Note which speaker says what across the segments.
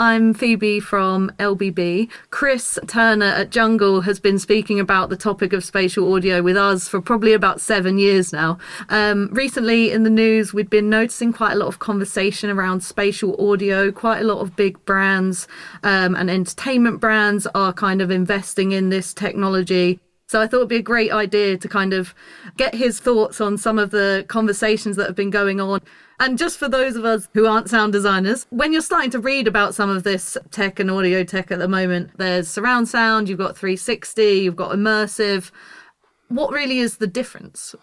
Speaker 1: I'm Phoebe from LBB. Chris Turner at Jungle has been speaking about the topic of spatial audio with us for probably about seven years now. Um, recently in the news, we've been noticing quite a lot of conversation around spatial audio. Quite a lot of big brands um, and entertainment brands are kind of investing in this technology. So I thought it'd be a great idea to kind of get his thoughts on some of the conversations that have been going on. And just for those of us who aren't sound designers, when you're starting to read about some of this tech and audio tech at the moment, there's surround sound, you've got 360, you've got immersive. What really is the difference?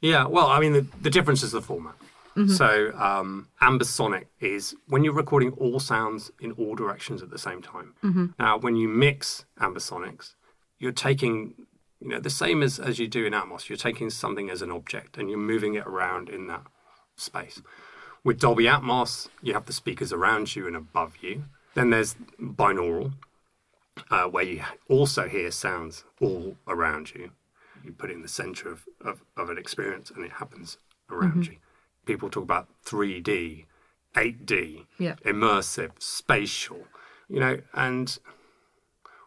Speaker 2: Yeah, well, I mean, the, the difference is the format. Mm-hmm. So, um, ambisonic is when you're recording all sounds in all directions at the same time. Mm-hmm. Now, when you mix ambisonics, you're taking you know, the same as, as you do in Atmos, you're taking something as an object and you're moving it around in that space. With Dolby Atmos, you have the speakers around you and above you. Then there's binaural, uh, where you also hear sounds all around you. You put it in the center of, of, of an experience and it happens around mm-hmm. you. People talk about 3D, 8D, yeah. immersive, spatial, you know, and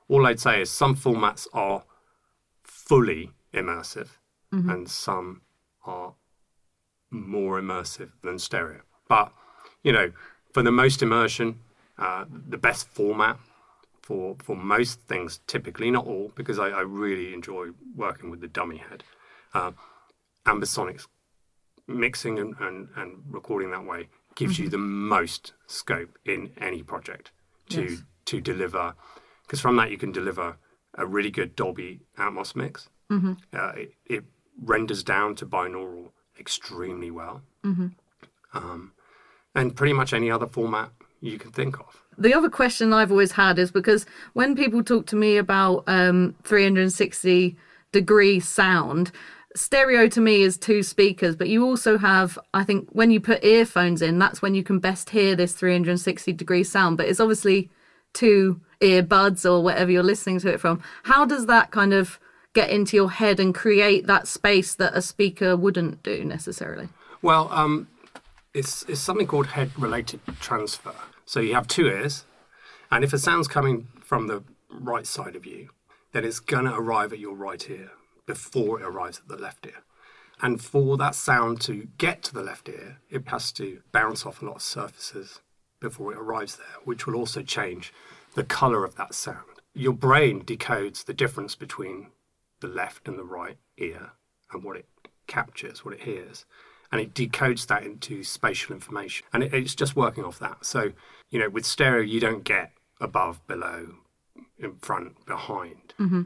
Speaker 2: all I'd say is some formats are fully immersive, mm-hmm. and some are more immersive than stereo. But you know, for the most immersion, uh, the best format for for most things, typically not all, because I, I really enjoy working with the dummy head. Uh, ambisonics mixing and, and, and, recording that way gives mm-hmm. you the most scope in any project to yes. to deliver because from that you can deliver a really good Dolby Atmos mix. Mm-hmm. Uh, it, it, renders down to binaural extremely well. Mm-hmm. Um, and pretty much any other format you can think of.
Speaker 1: The other question I've always had is because when people talk to me about um, 360 degree sound, stereo to me is two speakers, but you also have, I think, when you put earphones in, that's when you can best hear this 360 degree sound. But it's obviously two earbuds or whatever you're listening to it from. How does that kind of get into your head and create that space that a speaker wouldn't do necessarily?
Speaker 2: Well, um, it's, it's something called head related transfer. So you have two ears, and if a sound's coming from the right side of you, then it's going to arrive at your right ear before it arrives at the left ear. And for that sound to get to the left ear, it has to bounce off a lot of surfaces before it arrives there, which will also change the color of that sound. Your brain decodes the difference between the left and the right ear and what it captures, what it hears. And it decodes that into spatial information. And it, it's just working off that. So, you know, with stereo, you don't get above, below, in front, behind. Mm-hmm.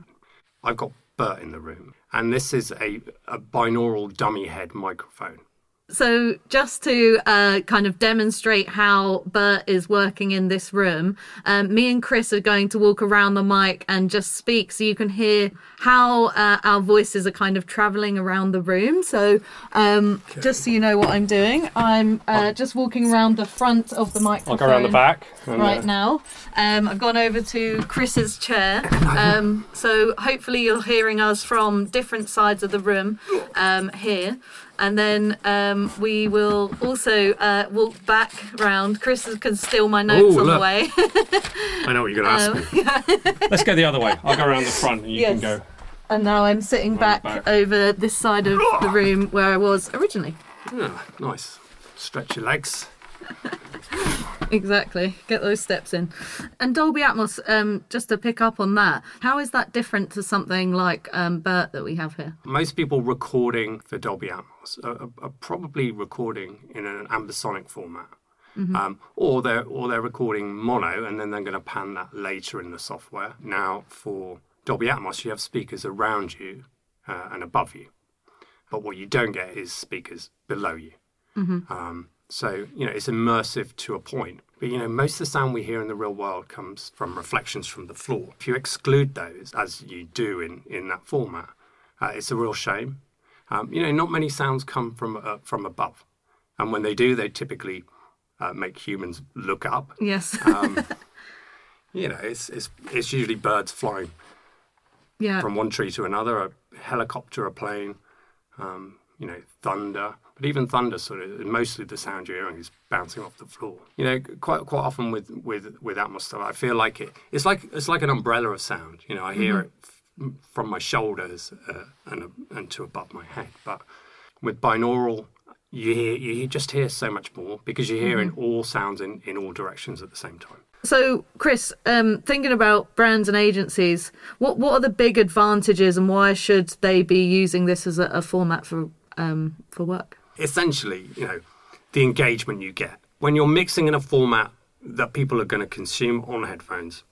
Speaker 2: I've got Bert in the room. And this is a, a binaural dummy head microphone.
Speaker 1: So, just to uh, kind of demonstrate how Bert is working in this room, um, me and Chris are going to walk around the mic and just speak so you can hear how uh, our voices are kind of traveling around the room. So, um, okay. just so you know what I'm doing, I'm uh, just walking around the front of the microphone.
Speaker 2: I'll go around the back
Speaker 1: right uh, now. Um, I've gone over to Chris's chair, um, so hopefully you're hearing us from different sides of the room um, here and then um, we will also uh, walk back round. Chris can steal my notes Ooh, on look. the way.
Speaker 2: I know what you're going to ask me. Um, Let's go the other way. I'll go around the front and you yes. can go.
Speaker 1: And now I'm sitting back, back, over this side of the room where I was originally.
Speaker 2: Yeah, nice. Stretch your legs.
Speaker 1: Exactly. Get those steps in. And Dolby Atmos, um, just to pick up on that, how is that different to something like um, Bert that we have here?
Speaker 2: Most people recording for Dolby Atmos are, are probably recording in an ambisonic format. Mm-hmm. Um, or they're or they're recording mono and then they're going to pan that later in the software. Now for Dolby Atmos, you have speakers around you uh, and above you, but what you don't get is speakers below you. Mm-hmm. Um, so, you know, it's immersive to a point. But, you know, most of the sound we hear in the real world comes from reflections from the floor. If you exclude those, as you do in, in that format, uh, it's a real shame. Um, you know, not many sounds come from, uh, from above. And when they do, they typically uh, make humans look up.
Speaker 1: Yes. um,
Speaker 2: you know, it's, it's, it's usually birds flying yeah. from one tree to another, a helicopter, a plane. Um, you know, thunder. But even thunder, sort of, mostly the sound you're hearing is bouncing off the floor. You know, quite quite often with with with Atmos stuff, I feel like it. It's like it's like an umbrella of sound. You know, I hear it f- from my shoulders uh, and and to above my head. But with binaural, you hear you just hear so much more because you're hearing all sounds in in all directions at the same time.
Speaker 1: So, Chris, um, thinking about brands and agencies, what what are the big advantages, and why should they be using this as a, a format for um, for work?
Speaker 2: essentially, you know, the engagement you get when you're mixing in a format that people are going to consume on headphones.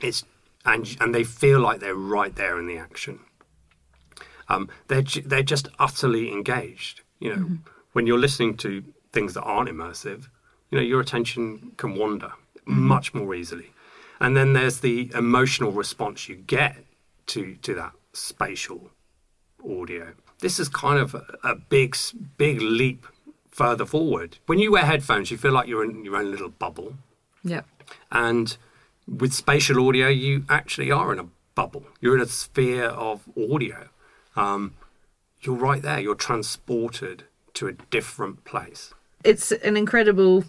Speaker 2: It's and and they feel like they're right there in the action. Um, they're they're just utterly engaged. You know, when you're listening to things that aren't immersive, you know, your attention can wander much more easily. And then there's the emotional response you get to to that spatial audio. This is kind of a, big, big leap further forward. When you wear headphones, you feel like you're in your own little bubble.
Speaker 1: Yeah.
Speaker 2: And with spatial audio, you actually are in a bubble. You're in a sphere of audio. Um, you're right there. You're transported to a different place.
Speaker 1: It's an incredible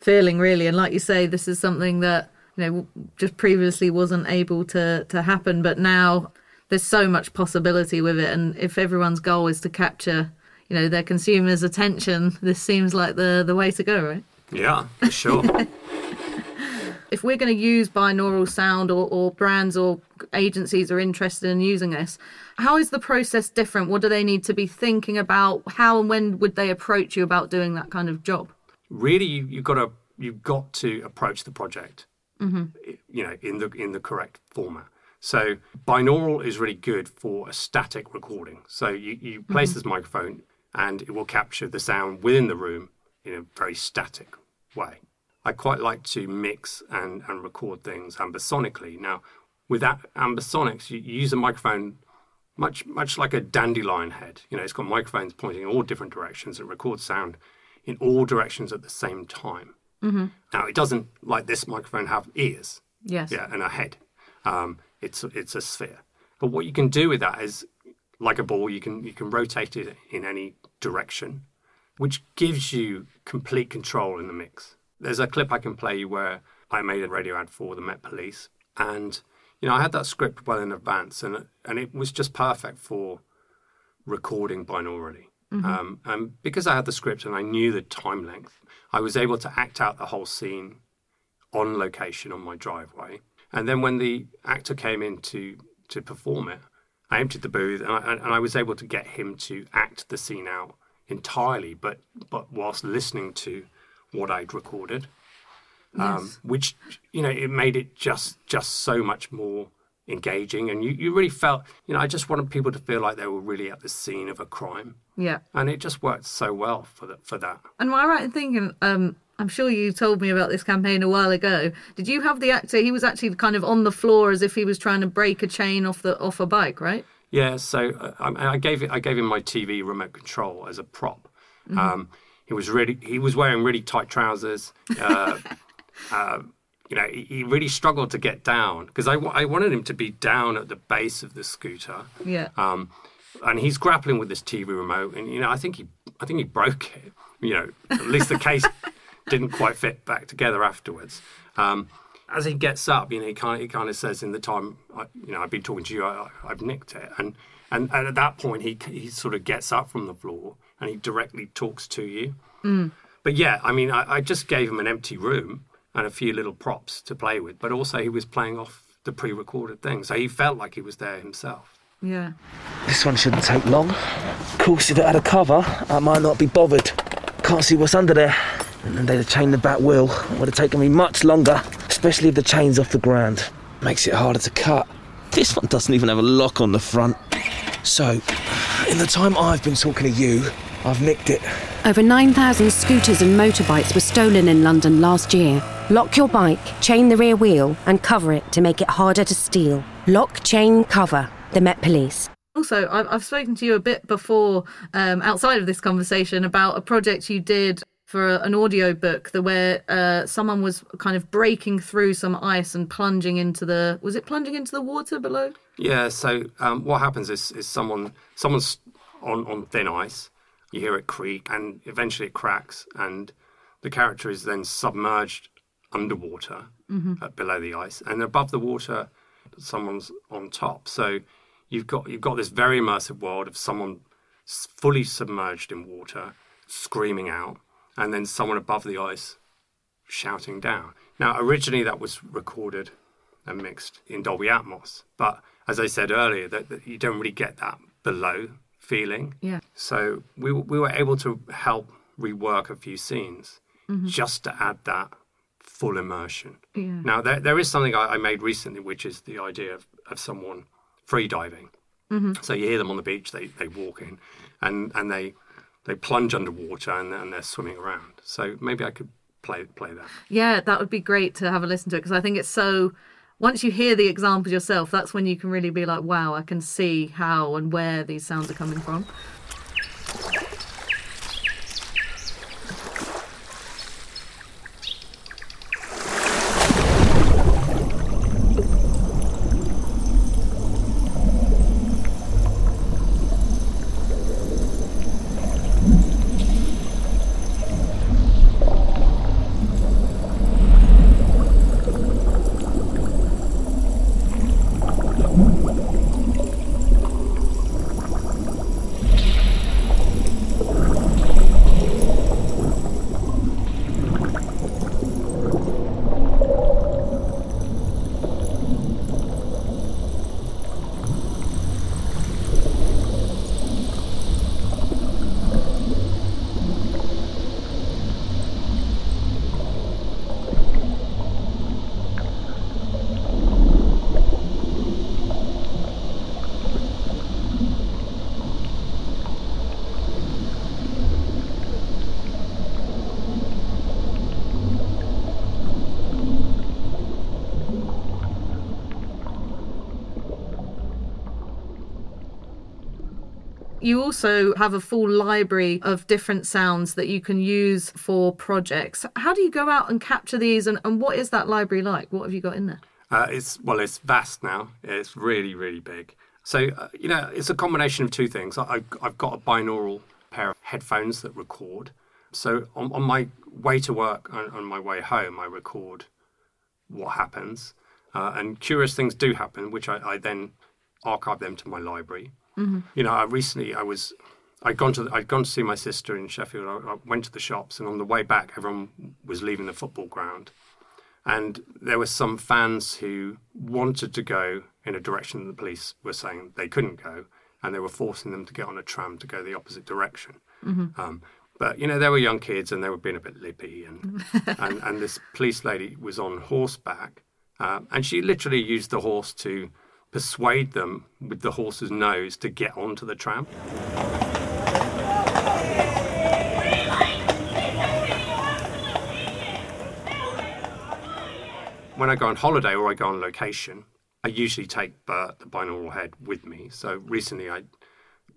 Speaker 1: feeling, really, and like you say, this is something that you know just previously wasn't able to to happen, but now there's so much possibility with it, and if everyone's goal is to capture you know their consumers' attention, this seems like the the way to go, right?
Speaker 2: Yeah, for sure.
Speaker 1: if we're going to use binaural sound or, or brands or agencies are interested in using this how is the process different? What do they need to be thinking about? How and when would they approach you about doing that kind of job?
Speaker 2: Really you, you've got to you've got to approach the project mm-hmm. you know in the in the correct format so binaural is really good for a static recording so you, you place this microphone and it will capture the sound within the room in a very static way i quite like to mix and and record things ambisonically. now with that ambisonics you, you use a microphone much much like a dandelion head. You know, it's got microphones pointing in all different directions and records sound in all directions at the same time. Mm-hmm. Now, it doesn't like this microphone have ears,
Speaker 1: yes
Speaker 2: yeah, and a head. Um, it's it's a sphere. But what you can do with that is, like a ball, you can you can rotate it in any direction, which gives you complete control in the mix. There's a clip I can play you where I made a radio ad for the Met Police, and you know I had that script well in advance, and and it was just perfect for recording binaurally. Um, and because I had the script and I knew the time length, I was able to act out the whole scene on location on my driveway. And then when the actor came in to to perform it, I emptied the booth and I, and I was able to get him to act the scene out entirely, but but whilst listening to what I'd recorded, um,
Speaker 1: Yes.
Speaker 2: which you know it made it just just so much more engaging, and you, you really felt you know I just wanted people to feel like they were really at the scene of a crime,
Speaker 1: yeah
Speaker 2: and it just worked so well for that for that.
Speaker 1: and am i right in thinking um i'm sure you told me about this campaign a while ago did you have the actor he was actually kind of on the floor as if he was trying to break a chain off the off a bike right
Speaker 2: Yeah, so uh, I, I gave it. I gave him my TV remote control as a prop. Um, he was really. He was wearing really tight trousers. Uh, uh, you know, he, he really struggled to get down because I, I wanted him to be down at the base of the scooter.
Speaker 1: yeah
Speaker 2: Um, and he's grappling with this TV remote, and you know, I think he, I think he broke it. You know, at least the case didn't quite fit back together afterwards. Um, as he gets up, you know, he kind of, he kind of says, "In the time, I, you know, I've been talking to you, I, I've nicked it." And, and and at that point, he he sort of gets up from the floor and he directly talks to you. But yeah, I mean, I, I just gave him an empty room and a few little props to play with, but also he was playing off the pre-recorded thing, so he felt like he was there himself.
Speaker 1: yeah
Speaker 3: This one shouldn't take long. Of course, if it had a cover, I might not be bothered. Can't see what's under there. And then they'd have chained the back wheel. It would have taken me much longer, especially if the chain's off the ground. Makes it harder to cut. This one doesn't even have a lock on the front. So, in the time I've been talking to you, I've nicked it.
Speaker 4: Over 9,000 scooters and motorbikes were stolen in London last year. Lock your bike, chain the rear wheel, and cover it to make it harder to steal. Lock, chain, cover. The Met Police.
Speaker 1: Also, I've, I've spoken to you a bit before, um, outside of this conversation, about a project you did for a, an audio book, the where uh, someone was kind of breaking through some ice and plunging into the was it plunging into the water below?
Speaker 2: Yeah. So um, what happens is, is someone someone's on, on thin ice, you hear it creak, and eventually it cracks, and the character is then submerged underwater uh, below the ice, and above the water, someone's on top. So you've got you've got this very immersive world of someone fully submerged in water, screaming out, and then someone above the ice shouting down. Now, originally that was recorded and mixed in Dolby Atmos, but as I said earlier, that, that you don't really get that below feeling.
Speaker 1: Yeah.
Speaker 2: So we we were able to help rework a few scenes mm-hmm. just to add that full immersion.
Speaker 1: Yeah.
Speaker 2: Now there there is something I, I made recently, which is the idea of, of someone free diving. Mm-hmm. So you hear them on the beach, they they walk in, and and they they plunge underwater and, and they're swimming around. So maybe I could play play that.
Speaker 1: Yeah, that would be great to have a listen to it because I think it's so. Once you hear the examples yourself, that's when you can really be like, wow, I can see how and where these sounds are coming from. You also have a full library of different sounds that you can use for projects. How do you go out and capture these, and, and what is that library like? What have you got in there?
Speaker 2: Uh, it's well, it's vast now. It's really, really big. So uh, you know, it's a combination of two things. I, I've, I've got a binaural pair of headphones that record. So on, on my way to work and on my way home, I record what happens, uh, and curious things do happen, which I, I then archive them to my library. You know, I recently I was I'd gone to I'd gone to see my sister in Sheffield. I, I went to the shops, and on the way back, everyone was leaving the football ground, and there were some fans who wanted to go in a direction that the police were saying they couldn't go, and they were forcing them to get on a tram to go the opposite direction. Um, but you know, they were young kids, and they were being a bit lippy, and and, and this police lady was on horseback, um, and she literally used the horse to persuade them with the horse's nose to get onto the tram. When I go on holiday or I go on location, I usually take Bert, the binaural head, with me. So recently I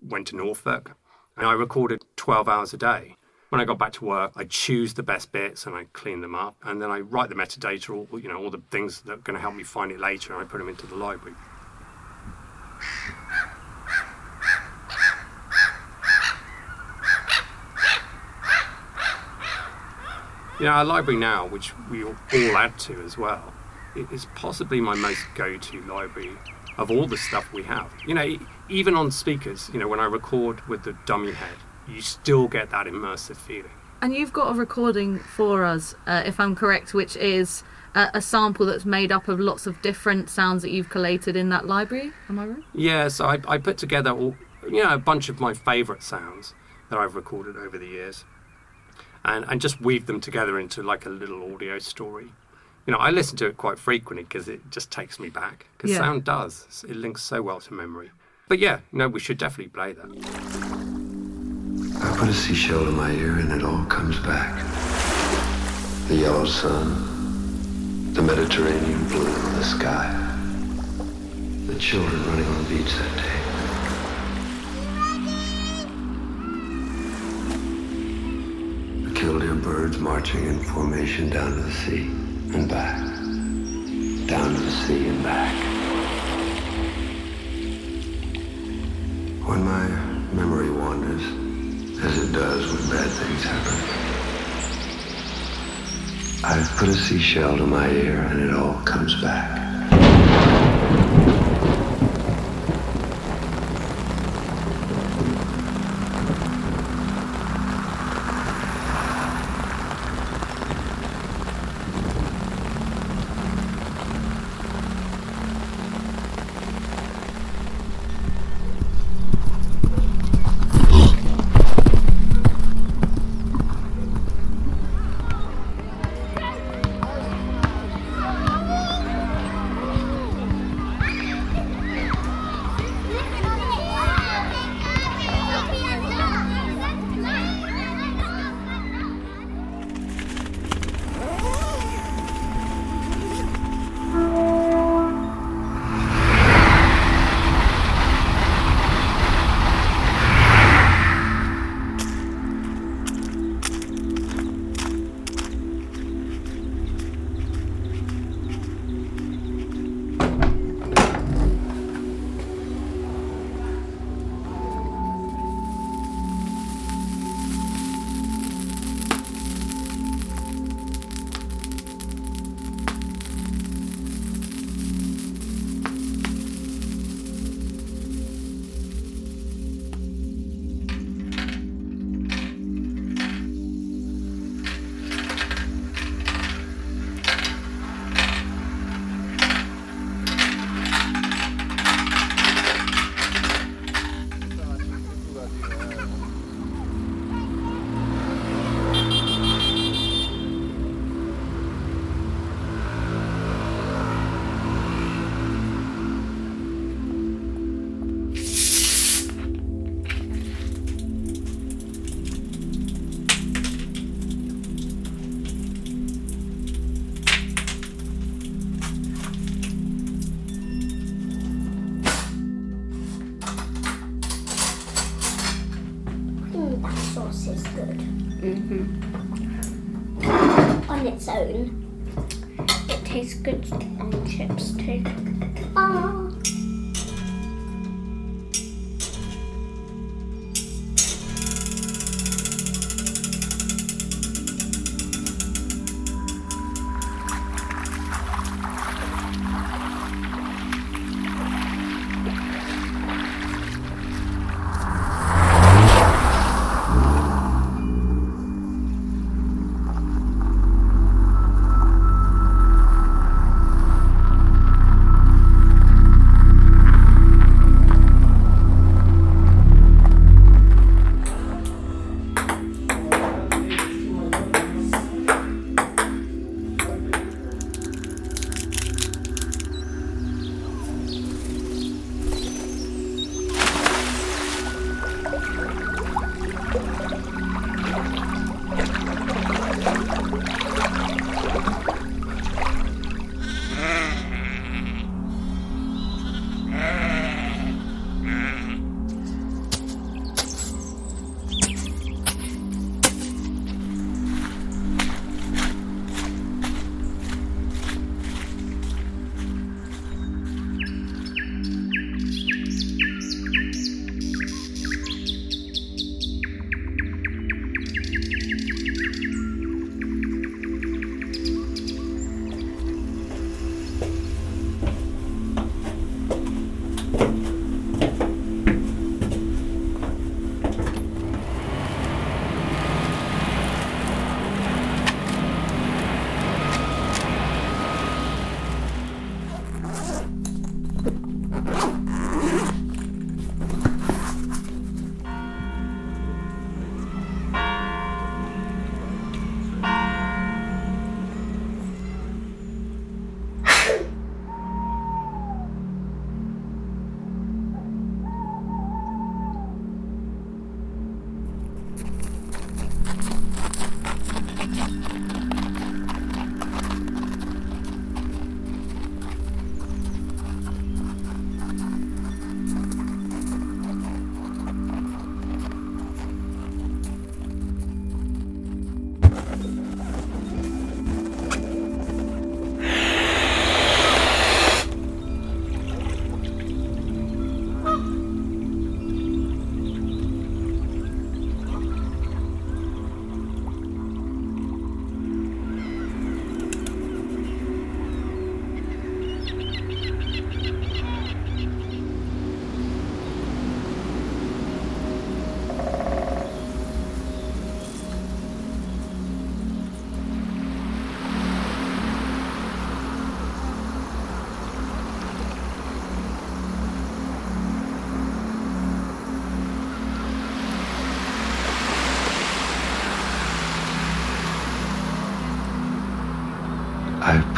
Speaker 2: went to Norfolk and I recorded 12 hours a day. When I got back to work, I choose the best bits and I clean them up, and then I write the metadata, all you know, all the things that are going to help me find it later, and I put them into the library. You know, our library now, which we all add to as well, it is possibly my most go-to library of all the stuff we have. You know, even on speakers, you know, when I record with the dummy head, you still get that immersive feeling.
Speaker 1: And you've got a recording for us, uh, if I'm correct, which is a, a sample that's made up of lots of different sounds that you've collated in that library. Am I right?
Speaker 2: Yeah, so I, I put together all, you know, a bunch of my favourite sounds that I've recorded over the years, and and just weave them together into like a little audio story. You know, I listen to it quite frequently because it just takes me back. Because
Speaker 1: Yeah.
Speaker 2: sound does; it links so well to memory. But yeah, no, we should definitely play that.
Speaker 5: I put a seashell in my ear and it all comes back. The yellow sun, the Mediterranean blue of the sky, the children running on the beach that day. The killdeer birds marching in formation down to the sea and back. Down to the sea and back. When my memory wanders,
Speaker 6: as it does when bad things happen. I've put a seashell to my ear and it all comes back.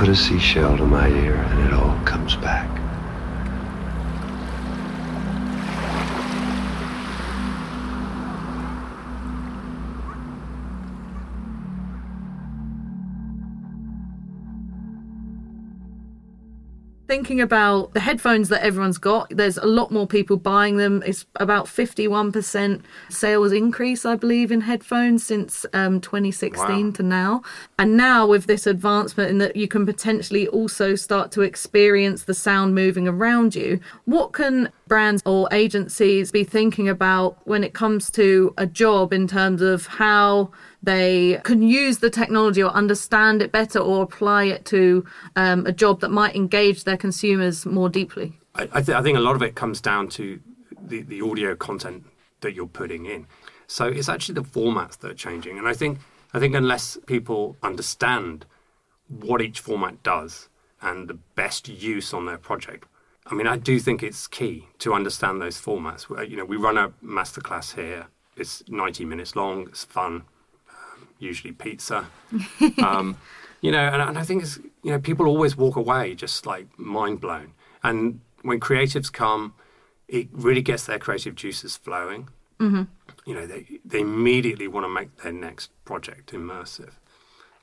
Speaker 5: Put a seashell to my ear and it all comes back.
Speaker 1: Thinking about the headphones that everyone's got, there's a lot more people buying them. It's about 51% sales increase, I believe, in headphones since um, 2016
Speaker 2: Wow.
Speaker 1: to now. And now, with this advancement in that you can potentially also start to experience the sound moving around you, what can brands or agencies be thinking about when it comes to a job in terms of how they can use the technology or understand it better or apply it to um, a job that might engage their consumers more deeply.
Speaker 2: I, th- I think a lot of it comes down to the, the audio content that you're putting in. So it's actually the formats that are changing, and I think I think unless people understand what each format does and the best use on their project, I mean, I do think it's key to understand those formats. You know, we run a masterclass here. It's 90 minutes long. It's fun. Usually pizza. um, you know, and, and I think it's you know people always walk away just like mind blown. And when creatives come, it really gets their creative juices flowing. Mm-hmm. You know, they they immediately want to make their next project immersive.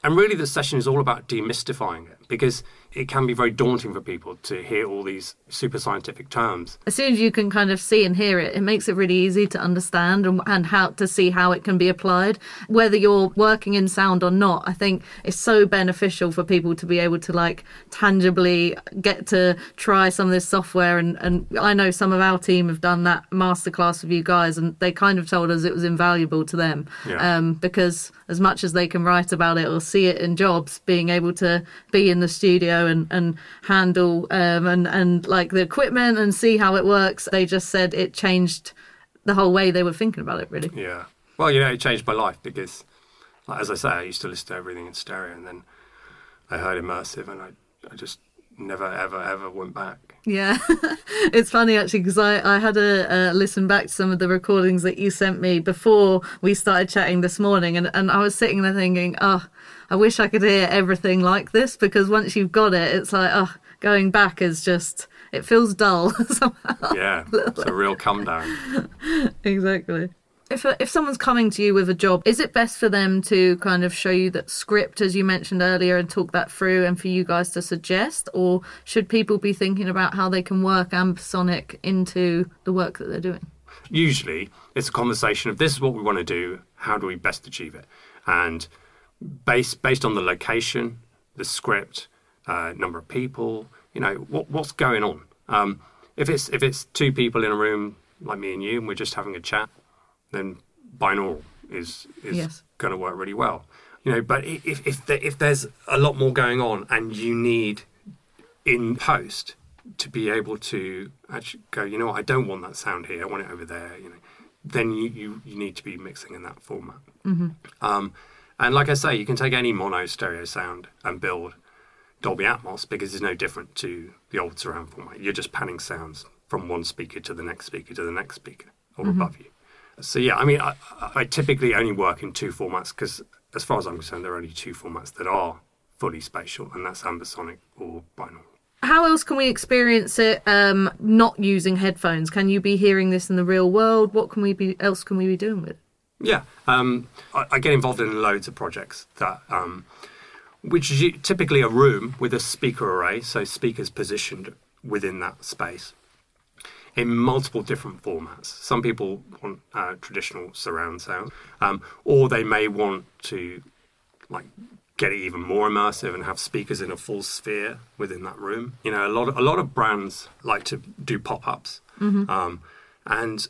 Speaker 2: And really, the session is all about demystifying it because it can be very daunting for people to hear all these super scientific terms.
Speaker 1: As soon as you can kind of see and hear it, it makes it really easy to understand and, and how to see how it can be applied. Whether you're working in sound or not, I think it's so beneficial for people to be able to like tangibly get to try some of this software. And, and I know some of our team have done that masterclass with you guys, and they kind of told us it was invaluable to them
Speaker 2: Yeah.
Speaker 1: um, because as much as they can write about it or see it in jobs, being able to be in the studio and, and handle um, and, and like the equipment and see how it works, they just said it changed the whole way they were thinking about it, really.
Speaker 2: Yeah. Well, you know, it changed my life because, like, as I say, I used to listen to everything in stereo, and then I heard immersive, and I, I just never, ever, ever went back.
Speaker 1: Yeah, it's funny actually because I, I had a, a listen back to some of the recordings that you sent me before we started chatting this morning, and, and I was sitting there thinking, oh, I wish I could hear everything like this because once you've got it, it's like, oh, going back is just, it feels dull somehow.
Speaker 2: Yeah, it's a real come down.
Speaker 1: exactly. If, uh, if someone's coming to you with a job, is it best for them to kind of show you that script, as you mentioned earlier, and talk that through, and for you guys to suggest, or should people be thinking about how they can work ambisonic into the work that they're doing?
Speaker 2: Usually, it's a conversation of this is what we want to do. How do we best achieve it? And based based on the location, the script, uh, number of people, you know, what what's going on. Um, if it's if it's two people in a room like me and you, and we're just having a chat, then binaural is is
Speaker 1: Yes.
Speaker 2: going to work really well. You know, but if if, there, if there's a lot more going on and you need in post to be able to actually go, you know what, I don't want that sound here, I want it over there, you know, then you, you, you need to be mixing in that format. Um, and like I say, you can take any mono stereo sound and build Dolby Atmos because it's no different to the old surround format. You're just panning sounds from one speaker to the next speaker to the next speaker or above you. So yeah, I mean, I, I typically only work in two formats because, as far as I'm concerned, there are only two formats that are fully spatial, and that's ambisonic or binaural.
Speaker 1: How else can we experience it um, not using headphones? Can you be hearing this in the real world? What can we be else can we be doing with it?
Speaker 2: Yeah, um, I, I get involved in loads of projects that, um, which is typically a room with a speaker array, so speakers positioned within that space in multiple different formats. Some people want uh, traditional surround sound, um, or they may want to like get it even more immersive and have speakers in a full sphere within that room. You know, a lot of, a lot of brands like to do pop ups, um, and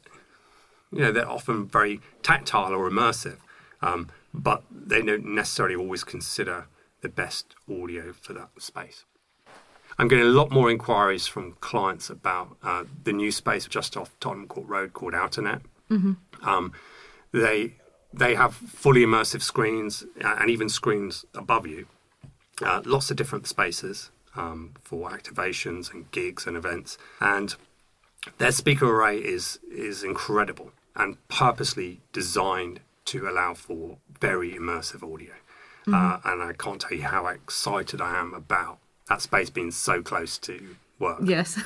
Speaker 2: you know they're often very tactile or immersive, um, but they don't necessarily always consider the best audio for that space. I'm getting a lot more inquiries from clients about uh, the new space just off Tottenham Court Road called Outernet. Um, they they have fully immersive screens uh, and even screens above you. Uh, lots of different spaces um, for activations and gigs and events, and their speaker array is is incredible and purposely designed to allow for very immersive audio. uh, and I can't tell you how excited I am about that space being so close to work.
Speaker 1: Yes.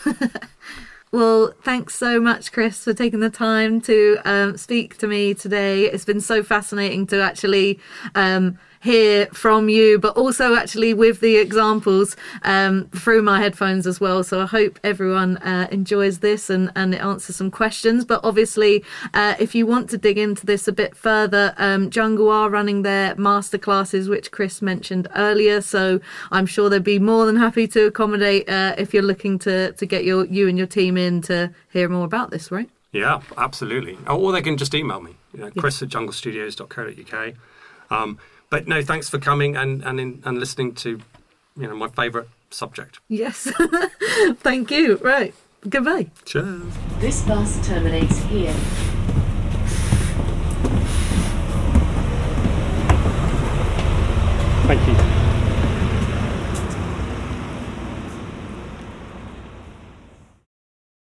Speaker 1: well, thanks so much, Chris, for taking the time to um, speak to me today. It's been so fascinating to actually. Um, hear from you, but also actually with the examples um, through my headphones as well. So I hope everyone uh, enjoys this and, and it answers some questions. But obviously, uh, if you want to dig into this a bit further, um, Jungle are running their masterclasses, which Chris mentioned earlier. So I'm sure they'd be more than happy to accommodate uh, if you're looking to, to get your you and your team in to hear more about this, right?
Speaker 2: Yeah, absolutely. Or they can just email me, you know, chris at junglestudios.co.uk. Um, but no, thanks for coming and and in, and listening to, you know, my favourite subject.
Speaker 1: Yes, thank you. Right, goodbye.
Speaker 2: Cheers.
Speaker 7: This bus terminates here. Thank you.